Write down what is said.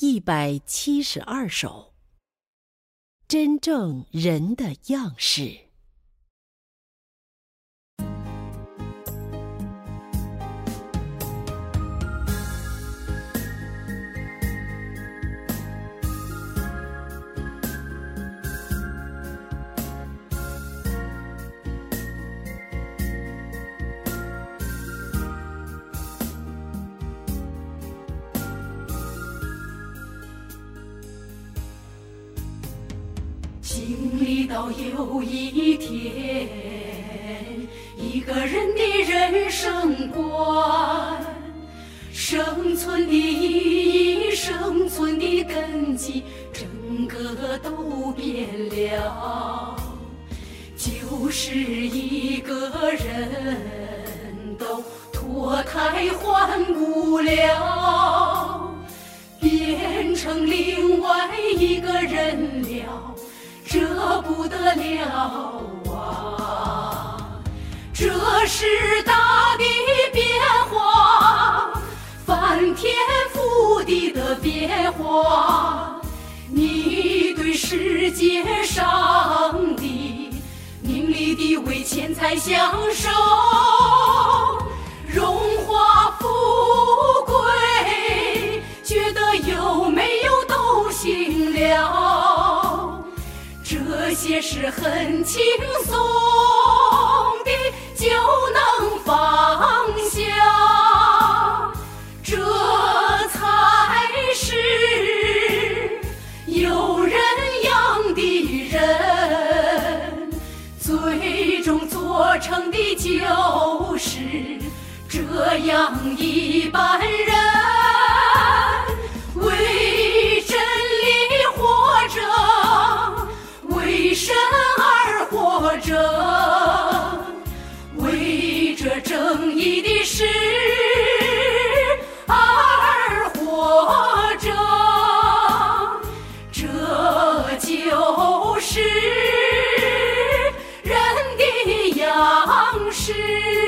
一百七十二首，真正人的样式。经历到有一天，一个人的人生观，生存的意义、生存的根基，整个都变了。就是一个人都脱胎换骨了，变成另外一个人。不得了啊！这是大的变化，翻天覆地的变化。你对世界上的名利地位、钱财享受、荣华也是很轻松的就能放下，这才是有人样的人。最终做成的就是这样一为这正义的事而活着，这就是人的样式。